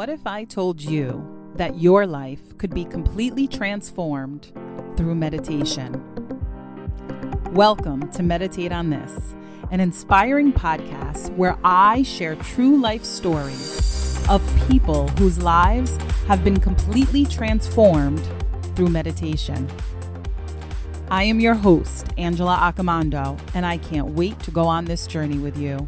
What if I told you that your life could be completely transformed through meditation? Welcome to Meditate on This, an inspiring podcast where I share true life stories of people whose lives have been completely transformed through meditation. I am your host, Angela Accomando, and I can't wait to go on this journey with you.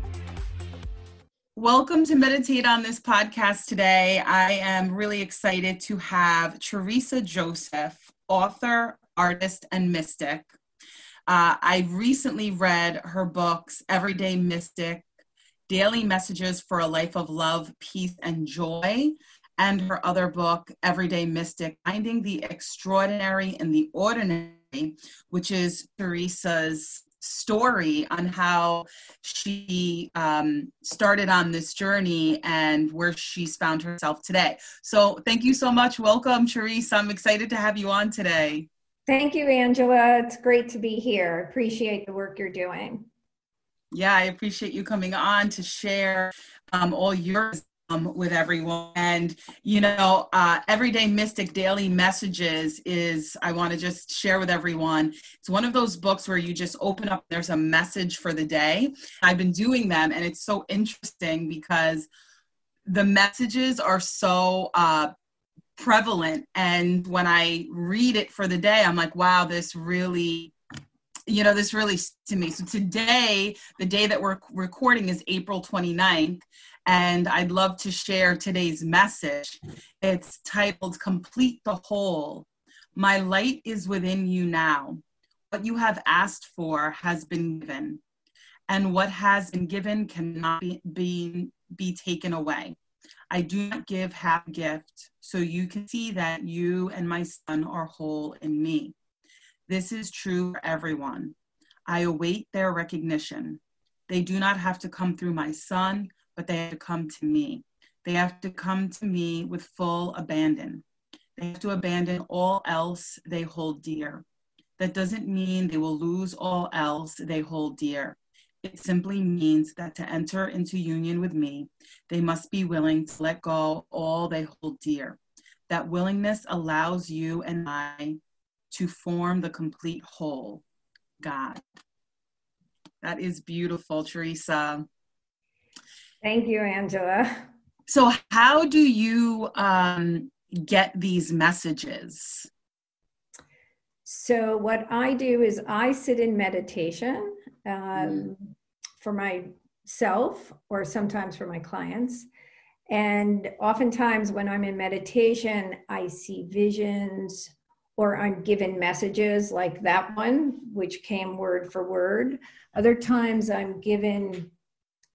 Welcome to Meditate on this podcast today. I am really excited to have Theresa Joseph, author, artist, and mystic. Uh, I recently read her books, Everyday Mystic, Daily Messages for a Life of Love, Peace, and Joy, and her other book, Everyday Mystic, Finding the Extraordinary in the Ordinary, which is Theresa's story on how she um, started on this journey and where she's found herself today. So, thank you so much. Welcome, Theresa. I'm excited to have you on today. Thank you, Angela. It's great to be here. Appreciate the work you're doing. Yeah, I appreciate you coming on to share um, all your um, with everyone. And, you know, uh, Everyday Mystic Daily Messages is, I want to just share with everyone. It's one of those books where you just open up, there's a message for the day. I've been doing them, and it's so interesting because the messages are so uh, prevalent. And when I read it for the day, I'm like, wow, this really you know this really to me so today the day that we're recording is april 29th and I'd love to share today's message. It's titled Complete the Whole. My light is within you now. What you have asked for has been given, and what has been given cannot be, be, be taken away. I do not give half gift, so you can see that you and my son are whole in me. This is true for everyone. I await their recognition. They do not have to come through my son, but they have to come to me. They have to come to me with full abandon. They have to abandon all else they hold dear. That doesn't mean they will lose all else they hold dear. It simply means that to enter into union with me, they must be willing to let go all they hold dear. That willingness allows you and I to form the complete whole, God. That is beautiful, Theresa. Thank you, Angela. So, how do you um, get these messages? So, what I do is I sit in meditation um, mm. for myself or sometimes for my clients. And oftentimes, when I'm in meditation, I see visions or I'm given messages like that one, which came word for word. Other times, I'm given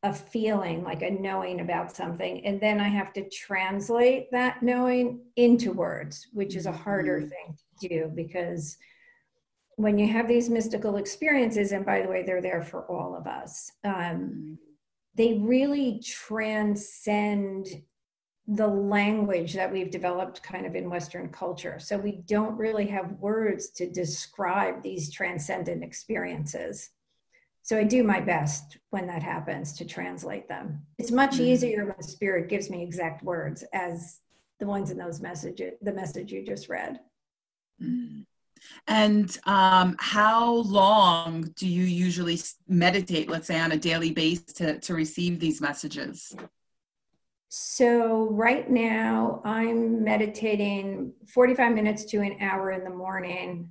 a feeling, like a knowing about something. And then I have to translate that knowing into words, which is a harder mm-hmm. thing to do because when you have these mystical experiences, and by the way, they're there for all of us, um, mm-hmm. they really transcend the language that we've developed kind of in Western culture. So we don't really have words to describe these transcendent experiences. So I do my best when that happens to translate them. It's much mm-hmm. easier when spirit gives me exact words as the ones in those messages, the message you just read. Mm-hmm. And um, how long do you usually meditate, let's say on a daily basis, to, to receive these messages? So, right now, I'm meditating 45 minutes to an hour in the morning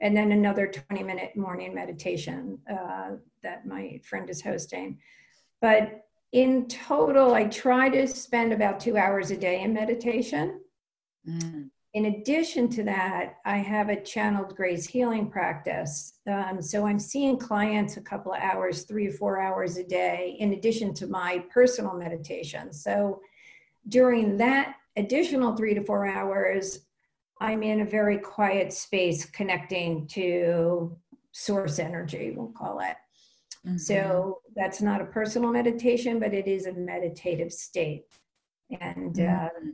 and then another 20 minute morning meditation uh, that my friend is hosting. But in total, I try to spend about two hours a day in meditation. Mm. In addition to that, I have a channeled grace healing practice. Um, so I'm seeing clients a couple of hours, three or four hours a day, in addition to my personal meditation. So during that additional three to four hours, I'm in a very quiet space connecting to source energy, we'll call it. Mm-hmm. So that's not a personal meditation, but it is a meditative state. And mm-hmm. uh,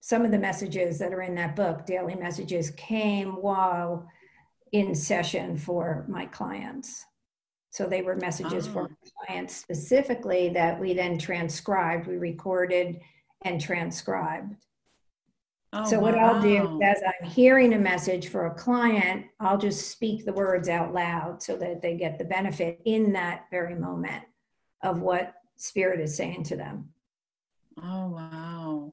some of the messages that are in that book, Daily Messages, came while in session for my clients. So they were messages oh. for ah. clients specifically that we then transcribed, we recorded, and transcribed. Oh, so what I'll do as I'm hearing a message for a client, I'll just speak the words out loud so that they get the benefit in that very moment of what spirit is saying to them. Oh, wow.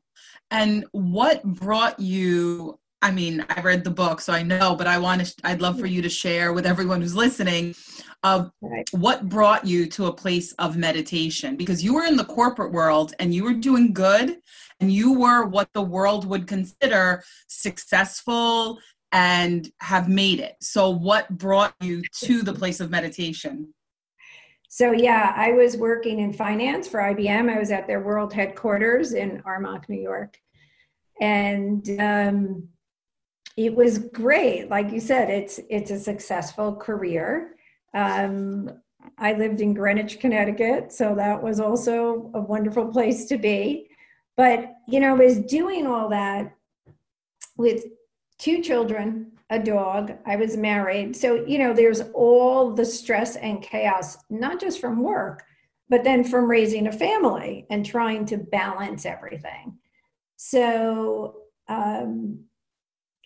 And what brought you? I mean, I read the book, so I know, but I want to, I'd love for you to share with everyone who's listening of Right. what brought you to a place of meditation because you were in the corporate world and you were doing good and you were what the world would consider successful and have made it. So, what brought you to the place of meditation? So yeah, I was working in finance for IBM. I was at their world headquarters in Armonk, New York, and um, it was great. Like you said, it's it's a successful career. Um, I lived in Greenwich, Connecticut, so that was also a wonderful place to be. But you know, I was doing all that with two children, a dog. I was married. So, you know, there's all the stress and chaos, not just from work, but then from raising a family and trying to balance everything. So, um,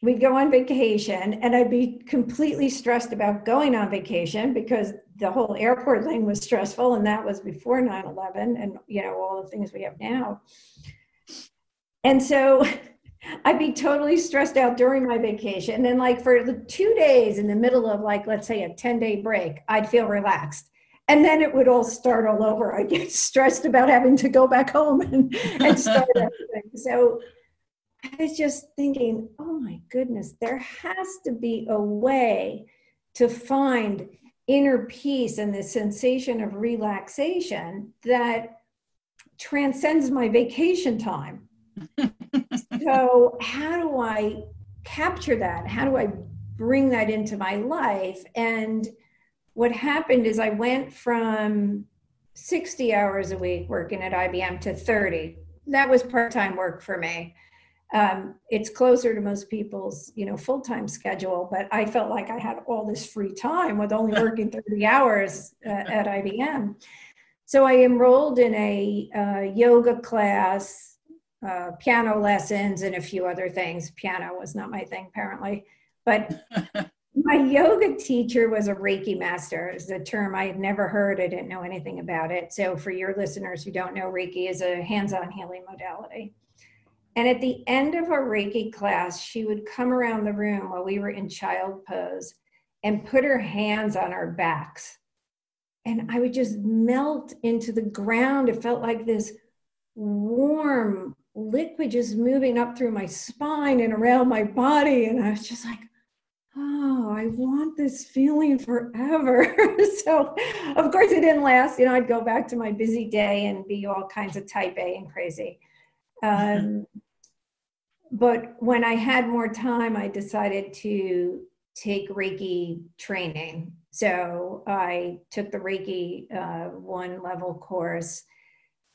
we'd go on vacation and I'd be completely stressed about going on vacation because the whole airport thing was stressful and that was before 9-11 and you know all the things we have now and so I'd be totally stressed out during my vacation. And then, like, for the two days in the middle of, like, let's say a 10 day break, I'd feel relaxed. And then it would all start all over. I'd get stressed about having to go back home and, and start everything. So I was just thinking, oh my goodness, there has to be a way to find inner peace and the sensation of relaxation that transcends my vacation time so how do i capture that? How do i bring that into my life? And what happened is i went from 60 hours a week working at ibm to 30 that was part-time work for me. Um, it's closer to most people's you know full-time schedule but i felt like i had all this free time with only working 30 hours uh, at ibm so i enrolled in a uh, yoga class uh, piano lessons and a few other things. Piano was not my thing, apparently. But my yoga teacher was a Reiki master. It's a term I had never heard. I didn't know anything about it. So, for your listeners who don't know, Reiki is a hands on healing modality. And at the end of our Reiki class, she would come around the room while we were in child pose and put her hands on our backs. And I would just melt into the ground. It felt like this warm liquid just moving up through my spine and around my body. And I was just like, oh, I want this feeling forever. so, of course, it didn't last. You know, I'd go back to my busy day and be all kinds of type A and crazy. Um, but when I had more time, I decided to take Reiki training. So I took the Reiki uh, one level course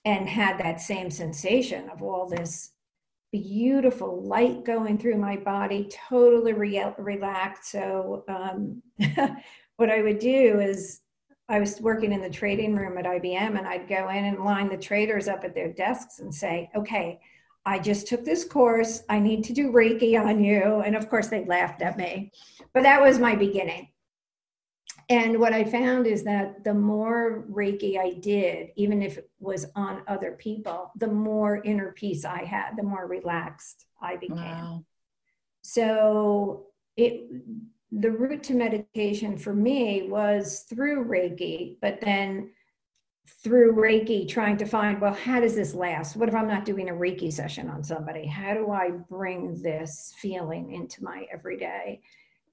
and had that same sensation of all this beautiful light going through my body, totally re- relaxed. So, um, what I would do is I was working in the trading room at IBM, and I'd go in and line the traders up at their desks and say, okay, I just took this course. I need to do Reiki on you. And of course, they laughed at me. But that was my beginning. And what I found is that the more Reiki I did, even if it was on other people, the more inner peace I had, the more relaxed I became. Wow. So it the route to meditation for me was through Reiki, but then through Reiki trying to find, well, how does this last? What if I'm not doing a Reiki session on somebody? How do I bring this feeling into my everyday?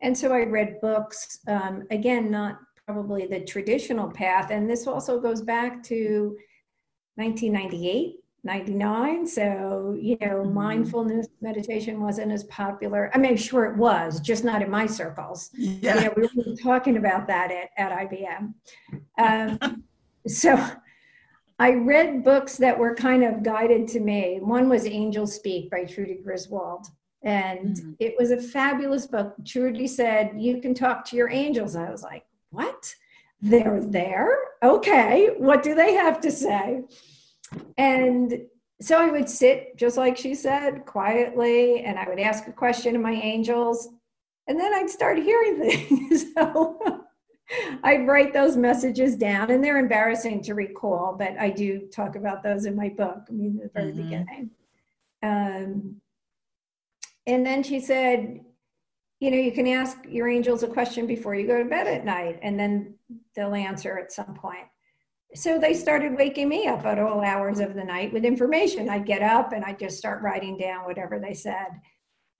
And so I read books, um, again, not probably the traditional path. And this also goes back to 1998, 99. So, you know, Mhm. mindfulness meditation wasn't as popular. I mean, sure it was, just not in my circles. Yeah. You know, we were talking about that at, at IBM. Um, so I read books that were kind of guided to me. One was Angelspeake by Trudy Griswold. And Mhm. it was a fabulous book. Trudy said, You can talk to your angels. I was like, What? They're there? Okay. What do they have to say? And so I would sit, just like she said, quietly, and I would ask a question to my angels, and then I'd start hearing things. so I'd write those messages down, and they're embarrassing to recall, but I do talk about those in my book. I mean, the very mm-hmm. beginning. Um, and then she said, you know, you can ask your angels a question before you go to bed at night, and then they'll answer at some point so they started waking me up at all hours of the night with information. I'd get up and I'd just start writing down whatever they said.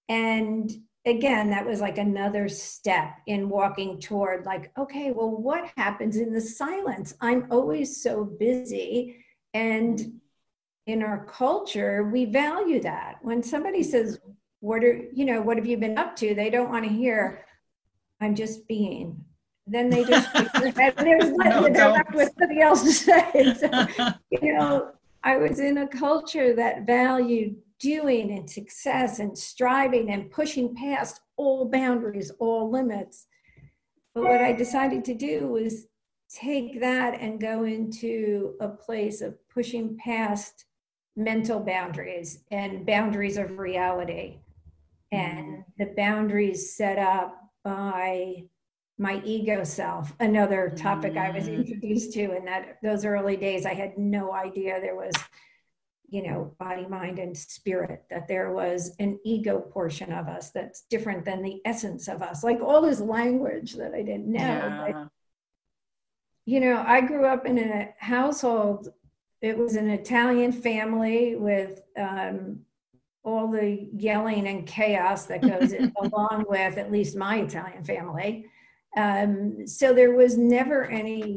And again, that was like another step in walking toward, like, okay, well, what happens in the silence? I'm always so busy. And in our culture, we value that. When somebody says, What are, you know, what have you been up to? They don't want to hear, I'm just being then they just and there's no, they're left with something else to say. So, you know, I was in a culture that valued doing and success and striving and pushing past all boundaries, all limits. But what I decided to do was take that and go into a place of pushing past mental boundaries and boundaries of reality and mm-hmm. the boundaries set up by my ego self another topic i was mm. introduced to in that those early days i had no idea there was you know body mind and spirit that there was an ego portion of us that's different than the essence of us like all this language that i didn't know yeah. but, you know i grew up in a household it was an italian family with um, all the yelling and chaos that goes along with at least my italian family um, so there was never any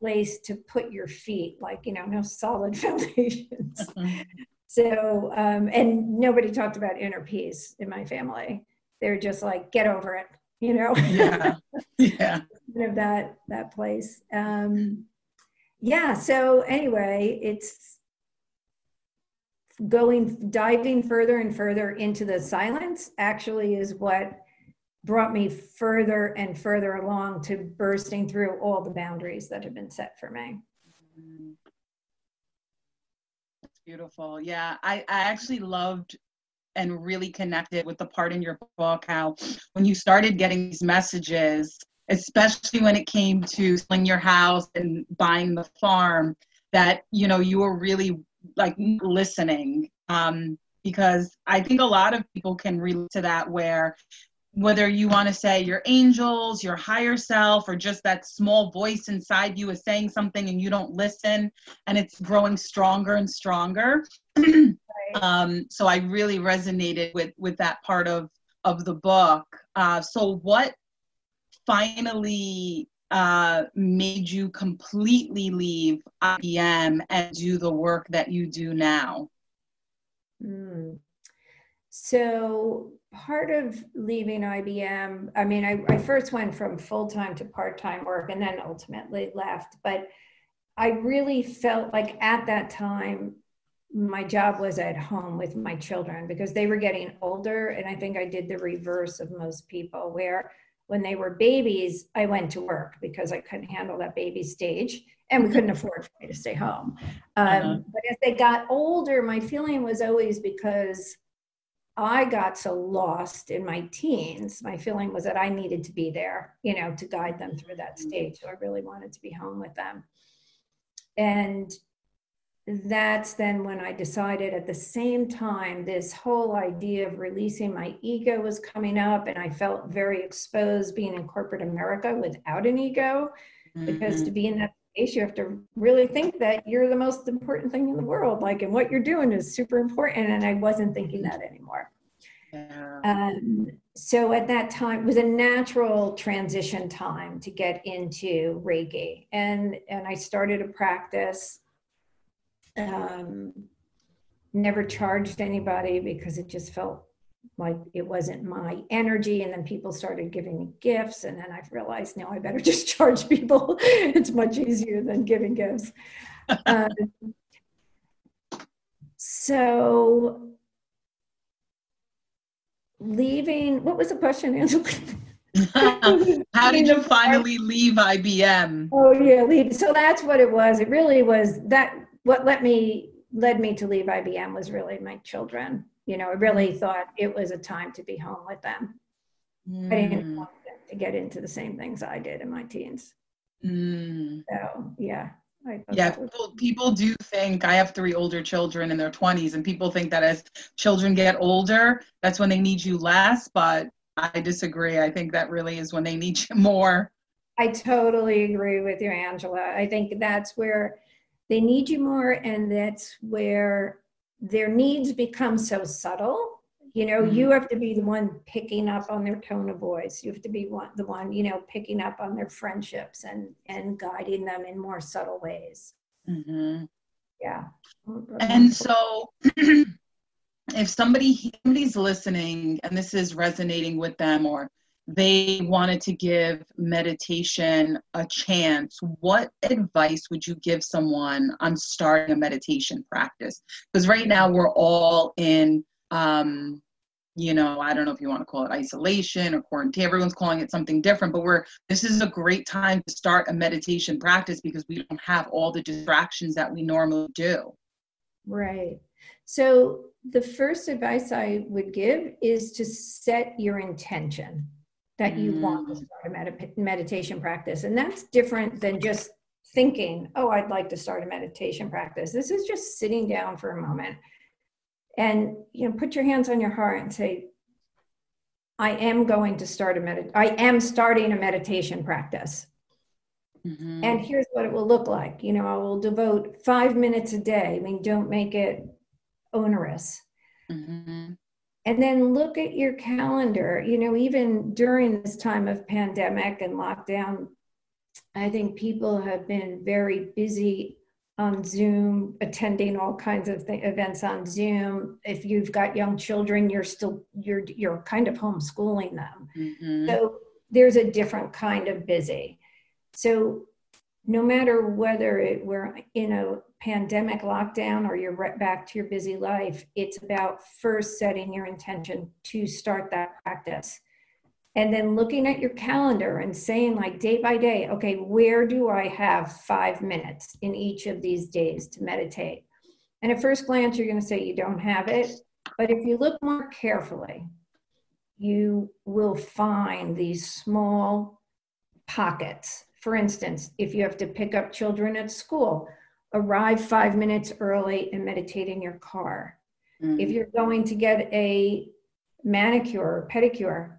place to put your feet, like, you know, no solid foundations. Uh-huh. So, um, and nobody talked about inner peace in my family. They're just like, get over it, you know? Yeah. Yeah. of that, that place. Um, yeah. So anyway, it's going, diving further and further into the silence actually is what brought me further and further along to bursting through all the boundaries that have been set for me. That's beautiful. Yeah, I, I actually loved and really connected with the part in your book how when you started getting these messages, especially when it came to selling your house and buying the farm, that you know you were really like listening um, because I think a lot of people can relate to that where whether you want to say your angels, your higher self, or just that small voice inside you is saying something and you don't listen, and it's growing stronger and stronger. right. um, so I really resonated with with that part of of the book. Uh, so what finally uh, made you completely leave IBM and do the work that you do now? Mm. So part of leaving IBM, I mean, I, I first went from full time to part time work and then ultimately left. But I really felt like at that time, my job was at home with my children because they were getting older. And I think I did the reverse of most people, where when they were babies, I went to work because I couldn't handle that baby stage and we couldn't afford for me to stay home. Um, uh-huh. But as they got older, my feeling was always because I got so lost in my teens, my feeling was that I needed to be there, you know, to guide them through that mm-hmm. stage. So I really wanted to be home with them. And that's then when I decided at the same time, this whole idea of releasing my ego was coming up, and I felt very exposed being in corporate America without an ego. Mm-hmm. Because to mm-hmm. be in that space, you have to really think that you're the most important thing in the world, like, and what you're doing is super important. And I wasn't thinking that anymore. Yeah. Um, so at that time, it was a natural transition time to get into Reiki, and and I started a practice. Um, never charged anybody because it just felt like it wasn't my energy. And then people started giving me gifts. And then i realized now i better just charge people. It's much easier than giving gifts. Um, so leaving what was the question angela? How did you finally leave ibm oh yeah leave. So that's what it was. It really was that what let me led me to leave IBM was really my children. You know, I really mm. thought it was a time to be home with them. Mm. I didn't mm. want them to get into the same things I did in my teens. Mm. So yeah. Yeah, people, people do think I have three older children in their 20s, and people think that as children get older, that's when they need you less. But I disagree. I think that really is when they need you more. I totally agree with you, Angela. I think that's where they need you more, and that's where their needs become so subtle. You know, mm-hmm. you have to be the one picking up on their tone of voice. You have to be one, the one, you know, picking up on their friendships and and guiding them in more subtle ways. Mm-hmm. Yeah. And so if somebody somebody's listening and this is resonating with them or they wanted to give meditation a chance. What advice would you give someone on starting a meditation practice? Because right now we're all in um, you know i don't know if you want to call it isolation or quarantine everyone's calling it something different but we're this is a great time to start a meditation practice because we don't have all the distractions that we normally do. Right. So the first advice I would give is to set your intention that you mm. want to start a med- meditation practice. And that's different than just thinking, oh, I'd like to start a meditation practice. This is just sitting down for a moment and you know put your hands on your heart and say i am going to start a med i am starting a meditation practice mm-hmm. and here's what it will look like you know i will devote five minutes a day i mean don't make it onerous. Mm-hmm. And then look at your calendar. You know, even during this time of pandemic and lockdown, I think people have been very busy on Zoom, attending all kinds of th- events on Zoom. If you've got young children, you're still you're you're kind of homeschooling them. Mm-hmm. So there's a different kind of busy. So no matter whether it, we're in a pandemic lockdown or you're right back to your busy life, it's about first setting your intention to start that practice. And then looking at your calendar and saying, like, day by day, okay, where do I have five minutes in each of these days to meditate? And at first glance, you're going to say you don't have it. But if you look more carefully, you will find these small pockets. For instance, if you have to pick up children at school, arrive five minutes early and meditate in your car. Mm-hmm. If you're going to get a manicure or pedicure,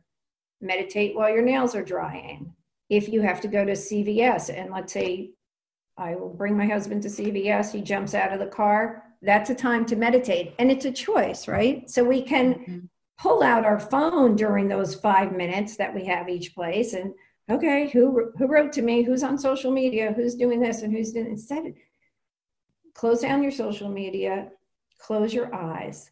meditate while your nails are drying. If you have to go to CVS, and let's say I will bring my husband to CVS, he jumps out of the car, that's a time to meditate. And it's a choice, right? So we can mm-hmm. pull out our phone during those five minutes that we have each place and okay, who who wrote to me, who's on social media, who's doing this and who's doing instead close down your social media, close your eyes,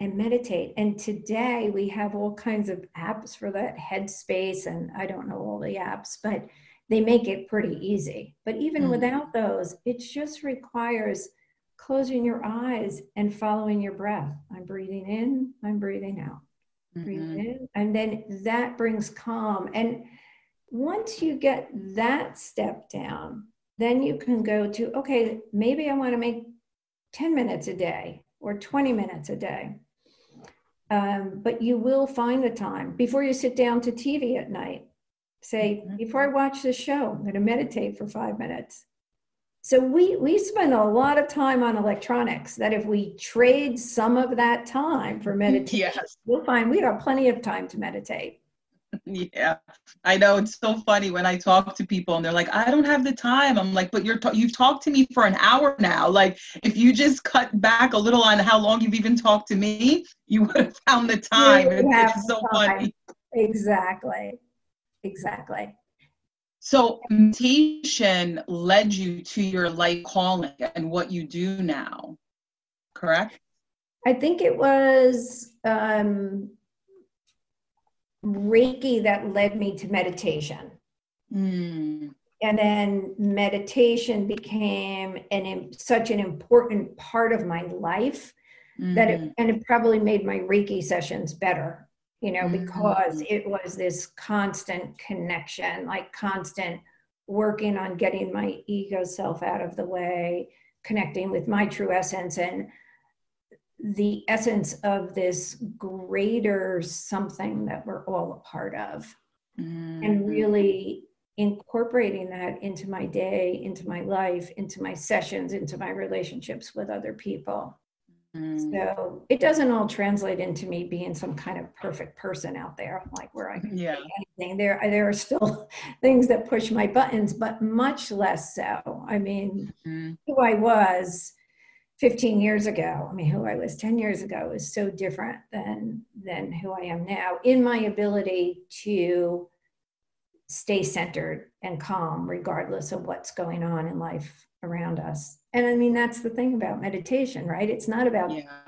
and meditate. And today we have all kinds of apps for that headspace, and I don't know all the apps, but they make it pretty easy. But even mm without those, it just requires closing your eyes and following your breath. I'm breathing in, I'm breathing out. Mm-hmm. Breathing in, and then that brings calm. And once you get that step down, then you can go to, okay, maybe I want to make 10 minutes a day or 20 minutes a day. Um, but you will find the time before you sit down to TV at night. Say, mm-hmm. before I watch this show, I'm going to meditate for five minutes. So we we spend a lot of time on electronics. That if we trade some of that time for meditation, yes. we'll find we have plenty of time to meditate. yeah i know it's so funny when i talk to people and they're like i don't have the time. I'm like but you're t- you've talked to me for an hour now. Like if you just cut back a little on how long you've even talked to me you would have found the time. It's so time. funny. Exactly. Exactly. So meditation led you to your life calling and what you do now correct? I think it was um Reiki that led me to meditation. Mm. And then meditation became an such an important part of my life mm. that it, hmm. and it probably made my Reiki sessions better, you know, mm. because it was this constant connection, like constant working on getting my ego self out of the way, connecting with my true essence and the essence of this greater something that we're all a part of mm-hmm. and really incorporating that into my day into my life into my sessions into my relationships with other people mm-hmm. so it doesn't all translate into me being some kind of perfect person out there like where i can yeah. anything there there are still things that push my buttons but much less so i mean mm-hmm. who i was 15 years ago i mean who i was 10 years ago is so different than than who i am now. In my ability to stay centered and calm regardless of what's going on in life around us. And i mean that's the thing about meditation right? It's not about yeah.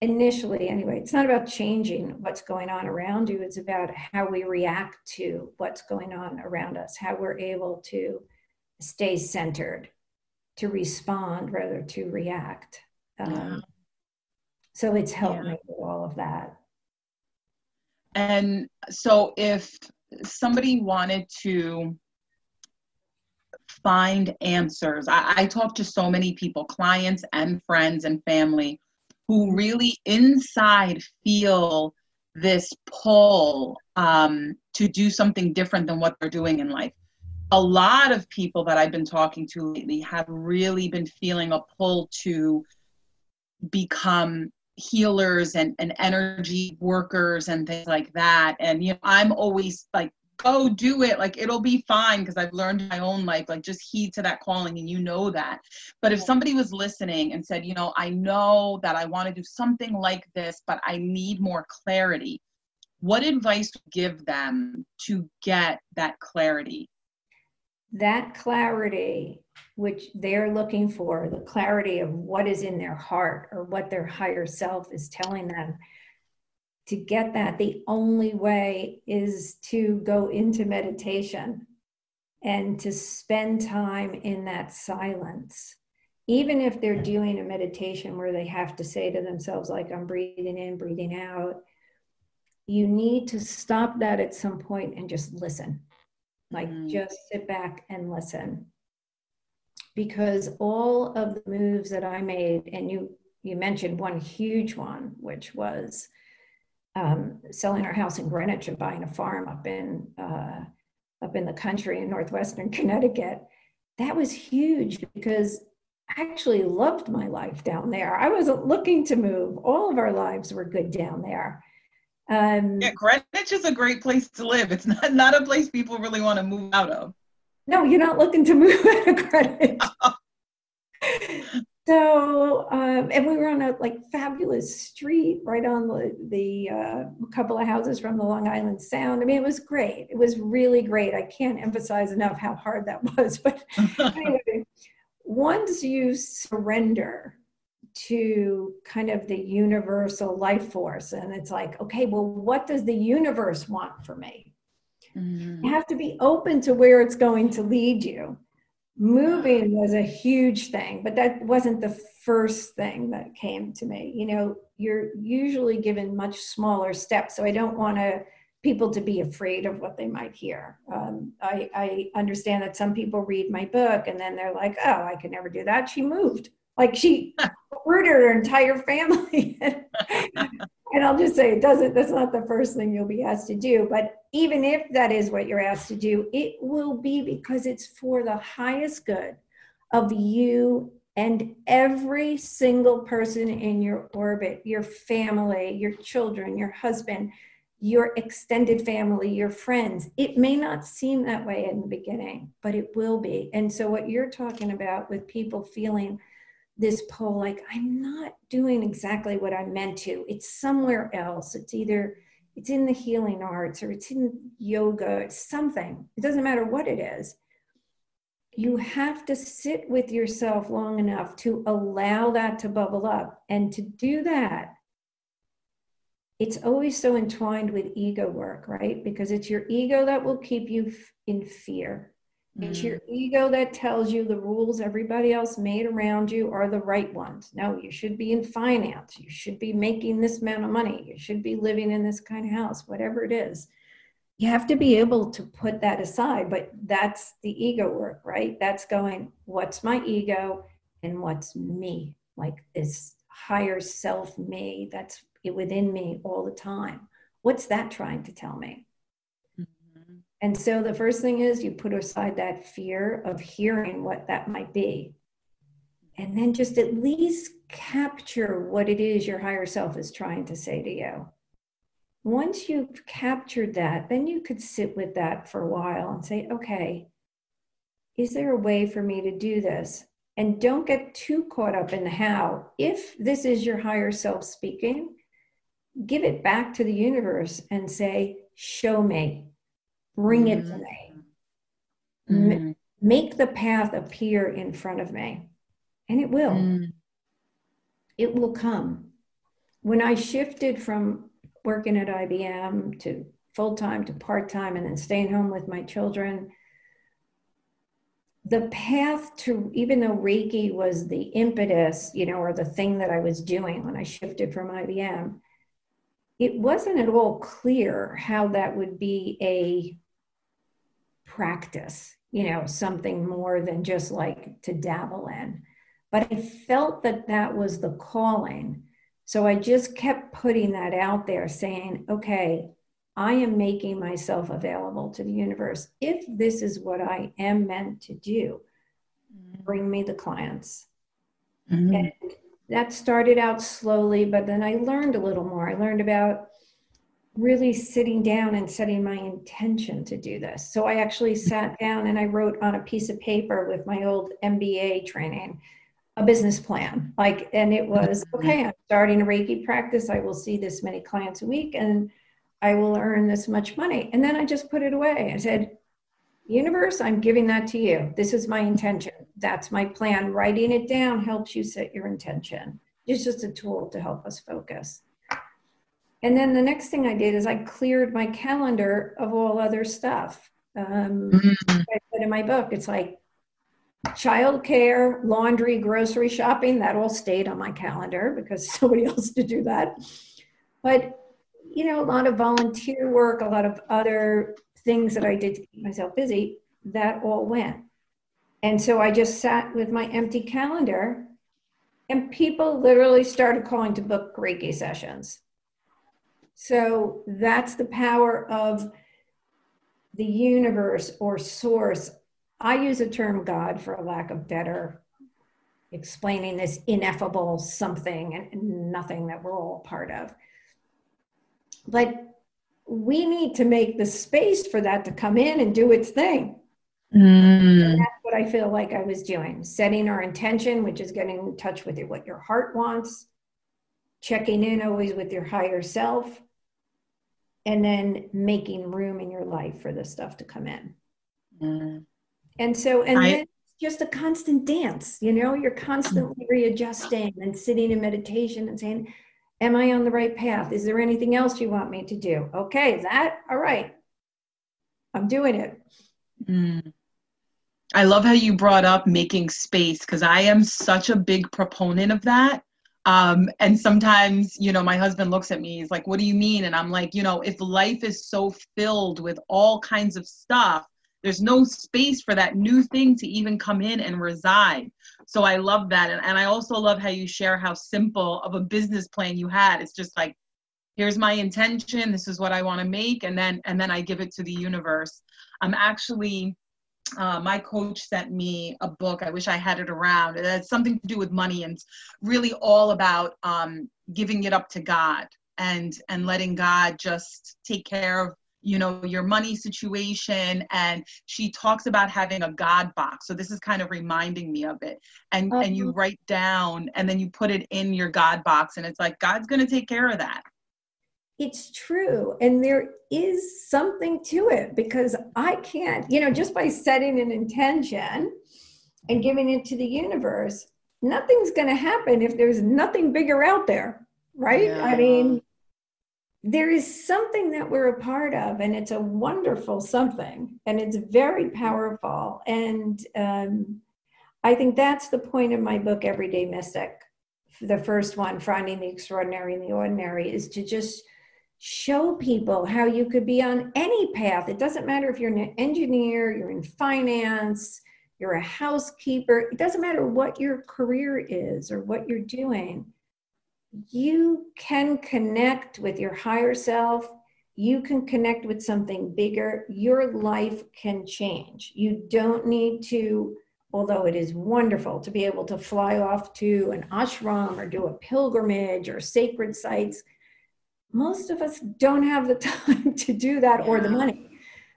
initially anyway it's not about changing what's going on around you. It's about how we react to what's going on around us how we're able to stay centered to respond rather to react. Um, yeah. So it's helped yeah. me with all of that. And so if somebody wanted to find answers, I, I talk to so many people, clients and friends and family, who really inside feel this pull um, to do something different than what they're doing in life a lot of people that I've been talking to lately have really been feeling a pull to become healers and, and energy workers and things like that. And you know, I'm always like, go do it. Like it'll be fine because I've learned my own life, like just heed to that calling and you know that. But if somebody was listening and said, you know, I know that I want to do something like this, but I need more clarity, what advice give them to get that clarity? That clarity which they're looking for the clarity of what is in their heart or what their higher self is telling them to get that the only way is to go into meditation and to spend time in that silence. Even if they're doing a meditation where they have to say to themselves like i'm breathing in breathing out you need to stop that at some point and just listen like mm. just sit back and listen. Because all of the moves that I made, and you you mentioned one huge one, which was um, selling our house in Greenwich and buying a farm up in uh, up in the country in northwestern Connecticut. That was huge because I actually loved my life down there. I wasn't looking to move. All of our lives were good down there. Um, yeah, Greenwich is a great place to live. It's not not a place people really want to move out of. No, you're not looking to move out of Greenwich. so, um, and we were on a like fabulous street right on the the uh, couple of houses from the Long Island Sound. I mean, it was great. It was really great. I can't emphasize enough how hard that was. But anyway, once you surrender to kind of the universal life force. And it's like, okay, well, what does the universe want for me? Mm-hmm. You have to be open to where it's going to lead you. Moving was a huge thing, but that wasn't the first thing that came to me. You know, you're usually given much smaller steps. So I don't want to people to be afraid of what they might hear. Um, I, I understand that some people read my book and then they're like, oh, I could never do that. She moved. Like she murdered her entire family. and I'll just say it doesn't, that's not the first thing you'll be asked to do. But even if that is what you're asked to do, it will be because it's for the highest good of you and every single person in your orbit, your family, your children, your husband, your extended family, your friends. It may not seem that way in the beginning, but it will be. And so, what you're talking about with people feeling this pull like i'm not doing exactly what i'm meant to. It's somewhere else. It's either it's in the healing arts or it's in yoga it's something. It doesn't matter what it is. You have to sit with yourself long enough to allow that to bubble up. And to do that it's always so entwined with ego work right? Because it's your ego that will keep you in fear it's your mm. ego that tells you the rules everybody else made around you are the right ones. No, you should be in finance. You should be making this amount of money. You should be living in this kind of house, whatever it is. You have to be able to put that aside, but that's the ego work, right? That's going, what's my ego and what's me, like this higher self me that's within me all the time. What's that trying to tell me? And so the first thing is you put aside that fear of hearing what that might be. And then just at least capture what it is your higher self is trying to say to you. Once you've captured that, then you could sit with that for a while and say, okay, is there a way for me to do this? And don't get too caught up in the how. If this is your higher self speaking, give it back to the universe and say, Show me, bring it to mm-hmm. me. Mm-hmm. M- make the path appear in front of me. And it will. Mm. It will come. When I shifted from working at IBM to full time to part time and then staying home with my children, the path to even though reiki was the impetus you know or the thing that i was doing when i shifted from ibm it wasn't at all clear how that would be a practice you know something more than just like to dabble in but i felt that that was the calling so i just kept putting that out there saying okay I am making myself available to the universe. If this is what I am meant to do, mm-hmm. bring me the clients. Mm-hmm. And that started out slowly, but then I learned a little more. I learned about really sitting down and setting my intention to do this. So I actually sat down and I wrote on a piece of paper with my old MBA training a business plan. Like, and it was mm-hmm. okay, I'm starting a Reiki practice. I will see this many clients a week. And I will earn this much money. And then I just put it away. I said, Universe, I'm giving that to you. This is my intention. That's my plan. Writing it down helps you set your intention. It's just a tool to help us focus. And then the next thing I did is I cleared my calendar of all other stuff. Um, mm-hmm. I said in my book, it's like childcare, laundry, grocery shopping. That all stayed on my calendar because somebody else to do that. But you know, a lot of volunteer work, a lot of other things that I did to keep myself busy, that all went. And so I just sat with my empty calendar, and people literally started calling to book Reiki sessions. So that's the power of the universe or source. I use the term God for a lack of better explaining this ineffable something and nothing that we're all part of but we need to make the space for that to come in and do its thing. Mm. that's what I feel like I was doing setting our intention, which is getting in touch with it, what your heart wants, checking in always with your higher self, and then making room in your life for this stuff to come in. Mm. And so, and I, then just a constant dance, you know, you're constantly readjusting and sitting in meditation and saying, Am I on the right path? Is there anything else you want me to do? Okay, that, all right. I'm doing it. Mm. I love how you brought up making space because I am such a big proponent of that. Um, and sometimes, you know, my husband looks at me, he's like, What do you mean? And I'm like, You know, if life is so filled with all kinds of stuff, there's no space for that new thing to even come in and reside. So I love that. And, and I also love how you share how simple of a business plan you had. It's just like, here's my intention. This is what I want to make. And then, and then I give it to the universe. I'm actually, uh, my coach sent me a book. I wish I had it around. It has something to do with money and really all about um, giving it up to God and and letting God just take care of you know your money situation and she talks about having a god box so this is kind of reminding me of it and mm-hmm. and you uh-huh. write down and then you put it in your god box and it's like god's going to take care of that it's true and there is something to it because i can't you know just by setting an intention and giving it to the universe nothing's going to happen if there's nothing bigger out there right yeah. i mean there is something that we're a part of and it's a wonderful something and it's very powerful and um, i think that's the point of my book everyday mystic the first one finding the extraordinary in the ordinary is to just show people how you could be on any path it doesn't matter if you're an engineer you're in finance you're a housekeeper, it doesn't matter what your career is or what you're doing, you can connect with your higher self. You can connect with something bigger. Your life can change. You don't need to, although it is wonderful to be able to fly off to an ashram or do a pilgrimage or sacred sites. Most of us don't have the time to do that or the money.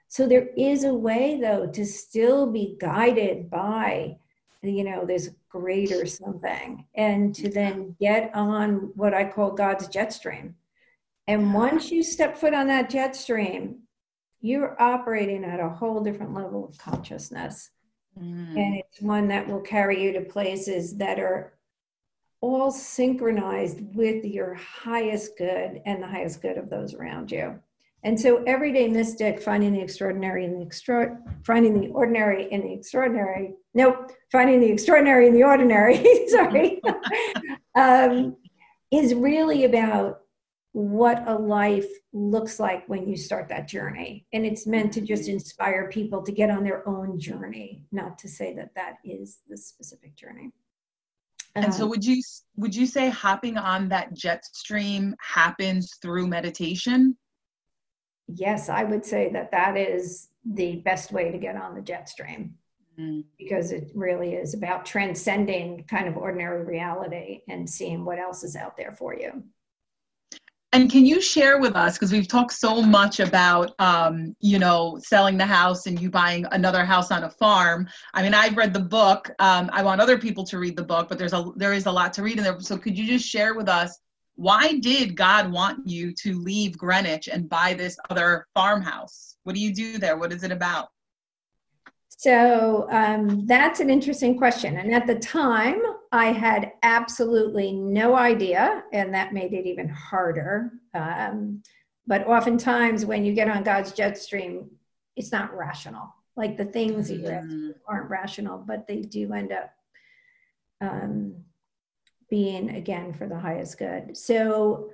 So there is a way, though, to still be guided by, you know, this greater something and to then get on what I call God's jet stream. And once you step foot on that jet stream, you're operating at a whole different level of consciousness. Mm. And it's one that will carry you to places that are all synchronized with your highest good and the highest good of those around you. And so, everyday mystic, finding the extraordinary in the extra, finding the ordinary in the extraordinary. Nope, finding the extraordinary in the ordinary. sorry, um, is really about what a life looks like when you start that journey, and it's meant to just inspire people to get on their own journey, not to say that that is the specific journey. And so, would you would you say hopping on that jet stream happens through meditation? yes, I would say that that is the best way to get on the jet stream mm. because it really is about transcending kind of ordinary reality and seeing what else is out there for you. And can you share with us, because we've talked so much about, um, you know, selling the house and you buying another house on a farm. I mean, I've read the book. Um, I want other people to read the book, but there's a there is a lot to read in there. So could you just share with us why did God want you to leave Greenwich and buy this other farmhouse? What do you do there? What is it about? So um, that's an interesting question. And at the time, I had absolutely no idea, and that made it even harder. Um, but oftentimes, when you get on God's jet stream, it's not rational. Like the things mm-hmm. you aren't rational, but they do end up um, being again for the highest good. So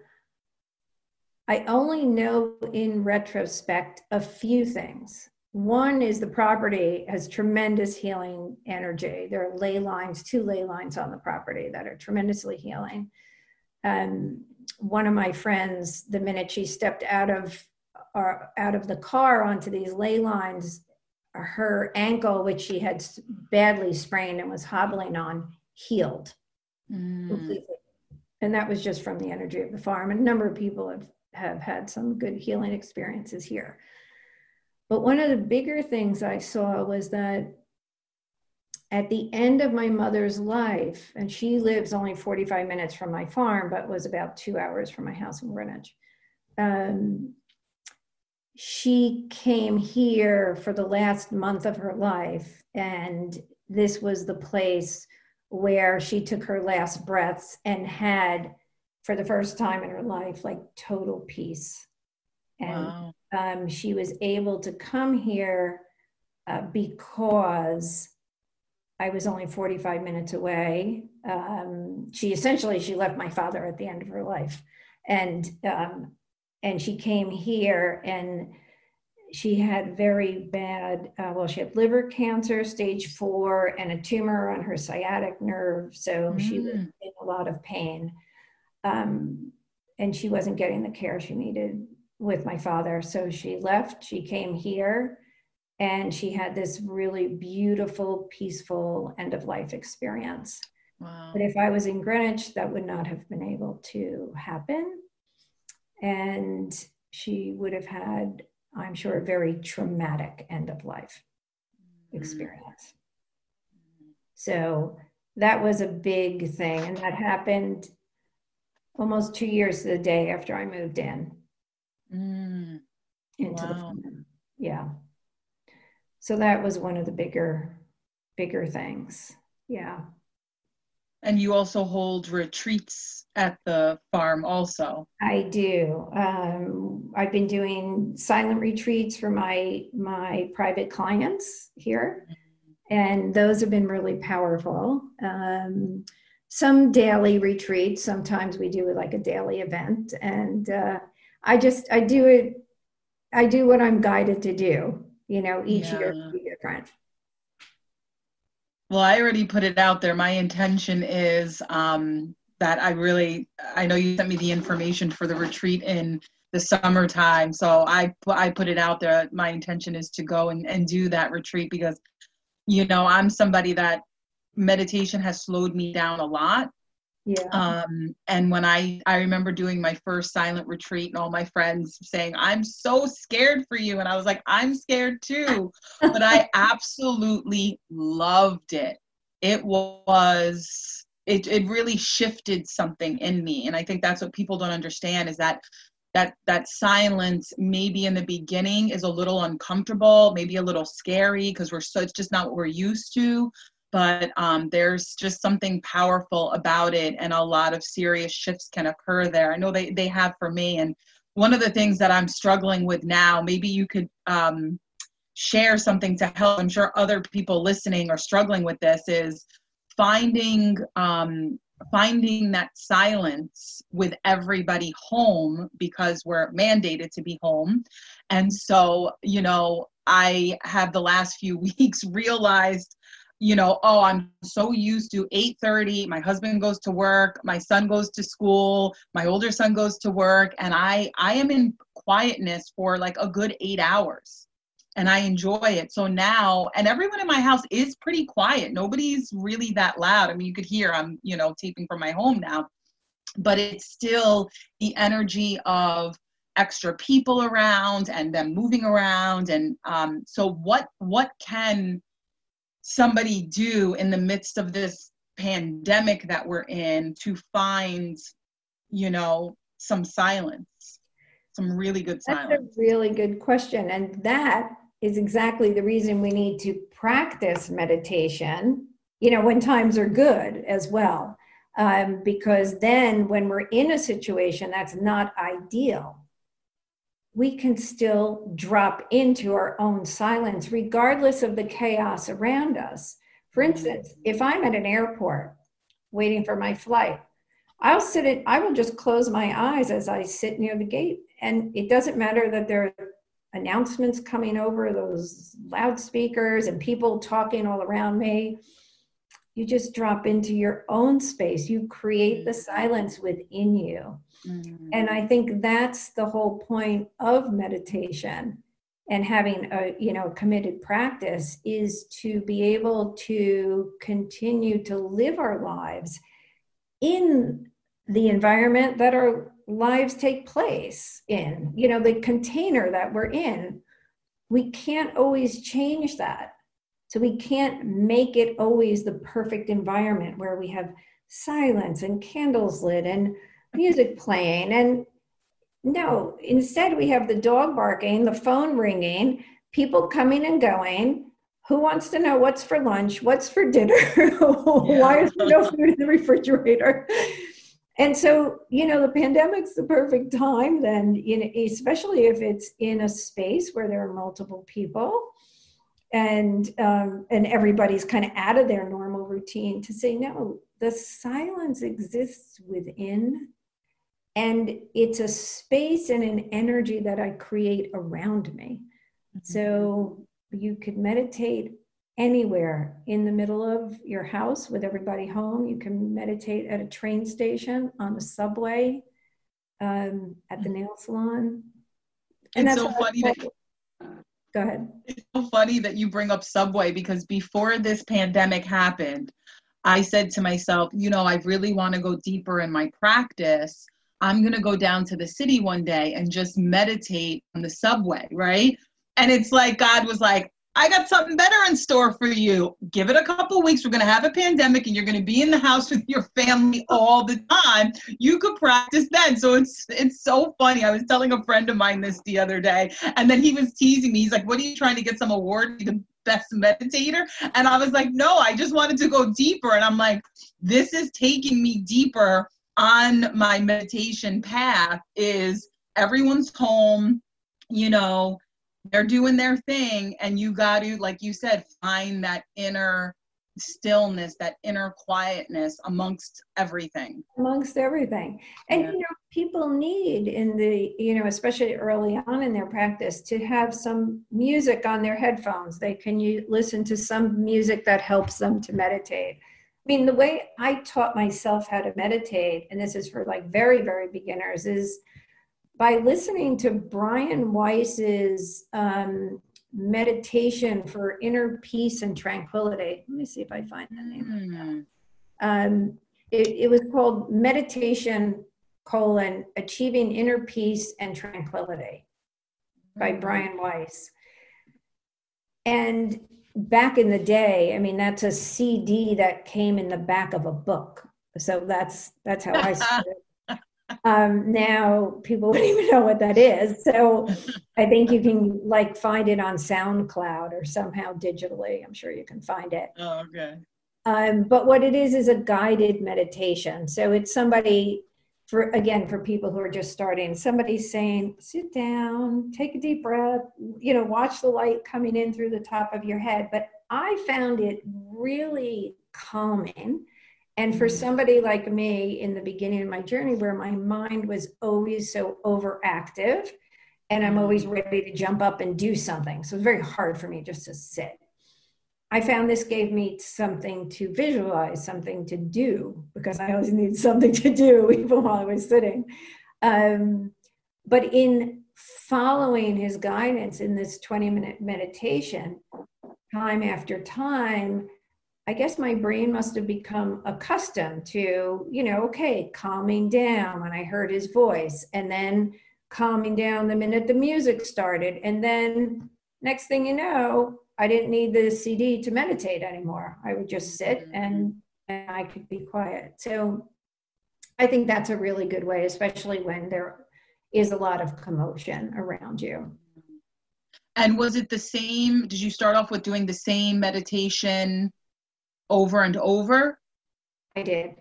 I only know in retrospect a few things. One is the property has tremendous healing energy. There are ley lines, two ley lines on the property that are tremendously healing. Um, one of my friends, the minute she stepped out of or out of the car onto these ley lines, her ankle, which she had badly sprained and was hobbling on, healed mm. completely. And that was just from the energy of the farm. And a number of people have, have had some good healing experiences here. But one of the bigger things I saw was that at the end of my mother's life, and she lives only 45 minutes from my farm, but was about two hours from my house in Greenwich. Um, she came here for the last month of her life, and this was the place where she took her last breaths and had, for the first time in her life, like total peace. And wow. Um, she was able to come here uh, because I was only 45 minutes away. Um, she essentially she left my father at the end of her life, and um, and she came here and she had very bad, uh, well, she had liver cancer, stage four, and a tumor on her sciatic nerve. So mm. she was in a lot of pain. Um, and she wasn't getting the care she needed with my father. So she left, she came here, and she had this really beautiful, peaceful end of life experience. Wow. But if I was in Greenwich, that would not have been able to happen. And she would have had I'm sure, a very traumatic end of life mm-hmm. experience. So that was a big thing. And that happened almost two years to the day after I moved in mm. into wow. the farm. Yeah. So that was one of the bigger, bigger things. Yeah. And you also hold retreats at the farm, also. I do. Um, I've been doing silent retreats for my my private clients here, and those have been really powerful. Um, some daily retreats. Sometimes we do like a daily event, and uh, I just I do it. I do what I'm guided to do. You know, each yeah. year be different. Well, I already put it out there. My intention is um, that I really, I know you sent me the information for the retreat in the summertime. So I, I put it out there. My intention is to go and, and do that retreat because, you know, I'm somebody that meditation has slowed me down a lot. Yeah. Um, and when I I remember doing my first silent retreat and all my friends saying, I'm so scared for you. And I was like, I'm scared too. but I absolutely loved it. It was it it really shifted something in me. And I think that's what people don't understand is that that that silence maybe in the beginning is a little uncomfortable maybe a little scary because we're so it's just not what we're used to but um, there's just something powerful about it and a lot of serious shifts can occur there. I know they, they have for me and one of the things that i'm struggling with now maybe you could um, share something to help i'm sure other people listening are struggling with this is finding um, finding that silence with everybody home because we're mandated to be home. And so you know i have the last few weeks realized you know oh i'm so used to 8:30 my husband goes to work my son goes to school my older son goes to work and i i am in quietness for like a good 8 hours and i enjoy it. So now and everyone in my house is pretty quiet. Nobody's really that loud. I mean you could hear i'm you know taping from my home now but it's still the energy of extra people around and them moving around and um, so what what can somebody do in the midst of this pandemic that we're in to find you know some silence some really good silence that's a really good question and that is exactly the reason we need to practice meditation you know when times are good as well um, because then when we're in a situation that's not ideal we can still drop into our own silence regardless of the chaos around us. For instance, if I'm at an airport waiting for my flight, I'll sit it, I will just close my eyes as I sit near the gate. And it doesn't matter that there are announcements coming over those loudspeakers and people talking all around me. You just drop into your own space. You create the mm-hmm. silence within you. Mm-hmm. And I think that's the whole point of meditation and having a you know committed practice is to be able to continue to live our lives in the environment that our lives take place in you know the container that we're in we can't always change that so we can't make it always the perfect environment where we have silence and candles lit and music playing. And no, instead we have the dog barking, the phone ringing, people coming and going. Who wants to know what's for lunch? What's for dinner? Why is there no food in the refrigerator? And so, you know, the pandemic's the perfect time then, you know, especially if it's in a space where there are multiple people and um, and everybody's kind of out of their normal routine to say no the silence exists within and it's a space and an energy that I create around me. Mm-hmm. So you could meditate anywhere in the middle of your house with everybody home. You can meditate at a train station, on the subway, um, at the nail salon. And it's so funny that. Go ahead. It's so funny that you bring up Subway because before this pandemic happened, I said to myself, you know, I really want to go deeper in my practice. I'm going to go down to the city one day and just meditate on the subway, right? And it's like God was like, I got something better in store for you. Give it a couple weeks. We're going to have a pandemic and you're going to be in the house with your family all the time. You could practice then. So it's it's so funny. I was telling a friend of mine this the other day and then he was teasing me. He's like, "What are you trying to get some award the best meditator?" And I was like, "No, I just wanted to go deeper." And I'm like, "This is taking me deeper on my meditation path is everyone's home, you know, they're doing their thing, and you got to, like you said, find that inner stillness, that inner quietness amongst everything. Amongst everything. And yeah. you know, people need in the, you know, especially early on in their practice to have some music on their headphones. They can you listen to some music that helps them to meditate. I mean, the way I taught myself how to meditate, and this is for like very, very beginners, is by listening to Brian Weiss's um, meditation for inner peace and tranquility. Let me see if I find the name. Mm. Um, it, it was called Meditation colon Achieving Inner Peace and Tranquility by mm. Brian Weiss. And back in the day, I mean, that's a CD that came in the back of a book. So that's that's how I started. Um, now people wouldn't even know what that is. So I think you can like find it on SoundCloud or somehow digitally. I'm sure you can find it. Oh, okay. Um, but what it is is a guided meditation. So it's somebody for again for people who are just starting. Somebody saying, "Sit down, take a deep breath. You know, watch the light coming in through the top of your head." But I found it really calming and for somebody like me in the beginning of my journey, where my mind was always so overactive and I'm always ready to jump up and do something. So it's very hard for me just to sit. I found this gave me something to visualize, something to do, because I always need something to do even while I was sitting. Um, but in following his guidance in this 20 minute meditation, time after time, I guess my brain must have become accustomed to, you know, okay, calming down when I heard his voice, and then calming down the minute the music started. And then next thing you know, I didn't need the CD to meditate anymore. I would just sit mm-hmm. and, and I could be quiet. So I think that's a really good way, especially when there is a lot of commotion around you. And was it the same? Did you start off with doing the same meditation over and over? I did.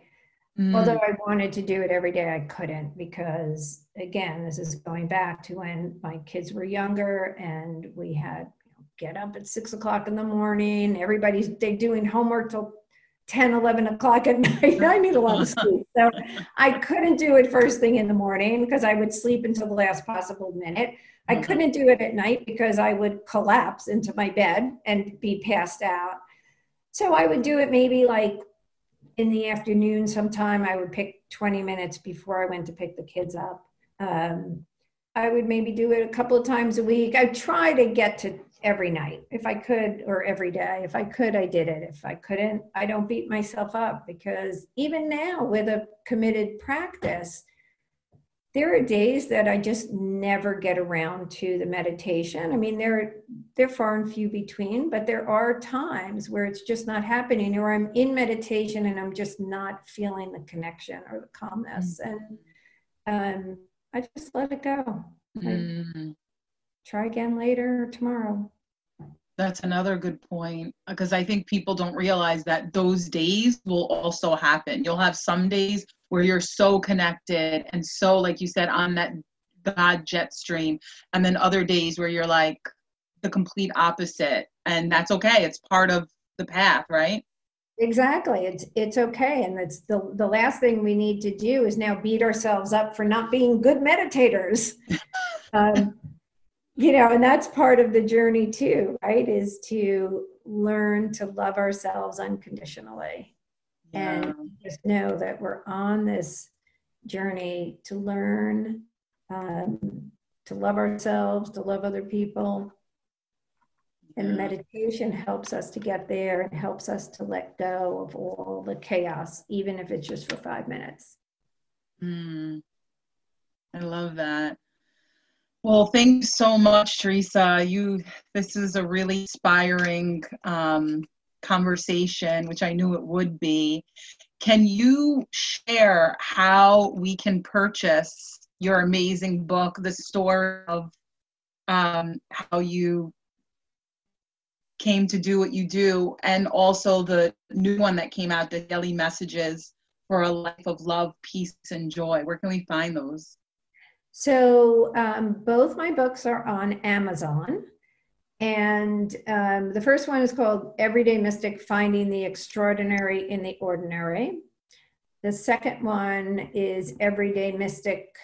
Mm. Although I wanted to do it every day, I couldn't because, again, this is going back to when my kids were younger and we had you know, get up at six o'clock in the morning. Everybody's they doing homework till 10, 11 o'clock at night. I need a lot of sleep. So I couldn't do it first thing in the morning because I would sleep until the last possible minute. I mm-hmm. couldn't do it at night because I would collapse into my bed and be passed out. So I would do it maybe like in the afternoon sometime. I would pick 20 minutes before I went to pick the kids up. Um, I would maybe do it a couple of times a week. I try to get to every night if I could, or every day. If I could, I did it. If I couldn't, I don't beat myself up because even now with a committed practice, there are days that I just never get around to the meditation. I mean, they're they're far and few between, but there are times where it's just not happening, or I'm in meditation and I'm just not feeling the connection or the calmness, mm-hmm. and um, I just let it go. Mm-hmm. Try again later or tomorrow. That's another good point because I think people don't realize that those days will also happen. You'll have some days where you're so connected and so like you said on that god jet stream. And then other days where you're like the complete opposite. And that's okay. It's part of the path right? Exactly. It's it's okay. And it's the the last thing we need to do is now beat ourselves up for not being good meditators. Um, you know and that's part of the journey too right is to learn to love ourselves unconditionally and just know that we're on this journey to learn um, to love ourselves to love other people. And yeah. meditation helps us to get there. And helps us to let go of all the chaos even if it's just for five minutes. Mm. i love that. Well thanks so much Theresa. You this is a really inspiring um, conversation, which I knew it would be. Can you share how we can purchase your amazing book, the story of um, how you came to do what you do, and also the new one that came out, the daily messages for a life of love, peace, and joy. Where can we find those? So, um, both my books are on Amazon. And um, the first one is called Everyday Mystic Finding the Extraordinary in the Ordinary. The second one is Everyday Mystic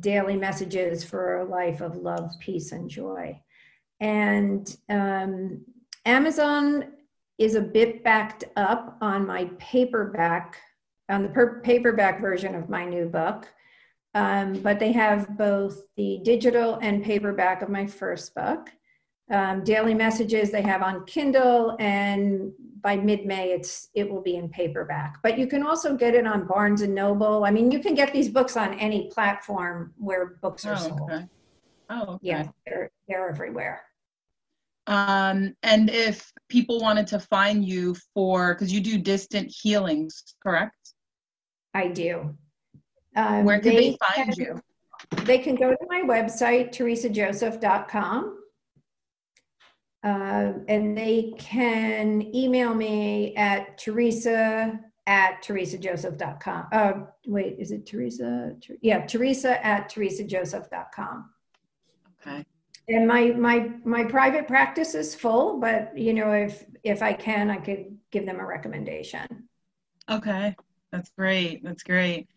Daily Messages for a Life of Love, Peace, and Joy. And um, Amazon is a bit backed up on my paperback, on the per- paperback version of my new book. Um, but they have both the digital and paperback of my first book. Um, daily messages they have on Kindle, and by mid-May, it's it will be in paperback. But you can also get it on Barnes and Noble. I mean, you can get these books on any platform where books are oh, sold. Okay. Oh, okay. yeah, they're they're everywhere. Um, and if people wanted to find you for, because you do distant healings, correct? I do. Um, Where can they, they find can, you? They can go to my website, theresajoseph.com. Uh, and they can email me at theresa at theresajoseph.com. Uh, wait, is it Theresa? Yeah, Theresa at theresajoseph.com. Okay. And my my my private practice is full, but you know, if if I can, I could give them a recommendation. Okay. That's great. That's great.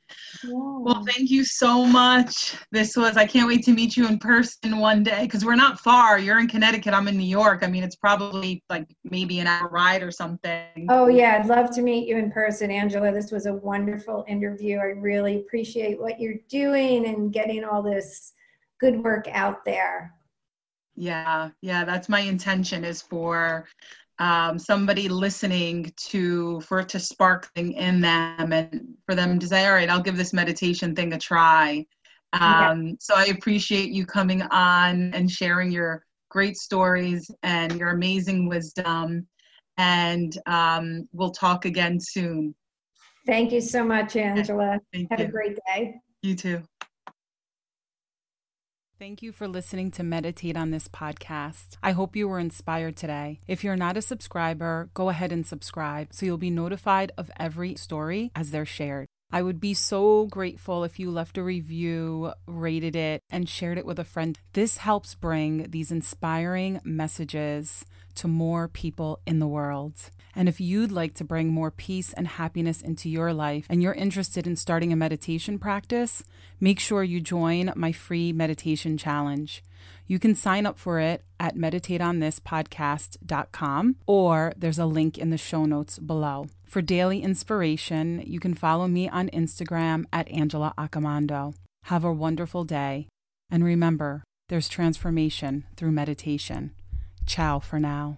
Yeah. Well, thank you so much. This was, I can't wait to meet you in person one day because we're not far. You're in Connecticut. I'm in New York. I mean, it's probably like maybe an hour ride or something. Oh, yeah. I'd love to meet you in person, Angela. This was a wonderful interview. I really appreciate what you're doing and getting all this good work out there. Yeah, yeah, that's my intention is for um, somebody listening to for it to spark thing in them and for them to say all right i'll give this meditation thing a try. Um, yeah. so i appreciate you coming on and sharing your great stories and your amazing wisdom. And um, we'll talk again soon. Thank you so much angela. Thank have you. a great day. You too Thank you for listening to Meditate on this podcast. I hope you were inspired today. If you're not a subscriber, go ahead and subscribe so you'll be notified of every story as they're shared. I would be so grateful if you left a review, rated it, and shared it with a friend. This helps bring these inspiring messages to more people in the world. And if you'd like to bring more peace and happiness into your life and you're interested in starting a meditation practice, make sure you join my free meditation challenge. You can sign up for it at meditateonthispodcast.com or there's a link in the show notes below. For daily inspiration, you can follow me on Instagram at Angela Accomando. Have a wonderful day. And remember, there's transformation through meditation. Ciao for now.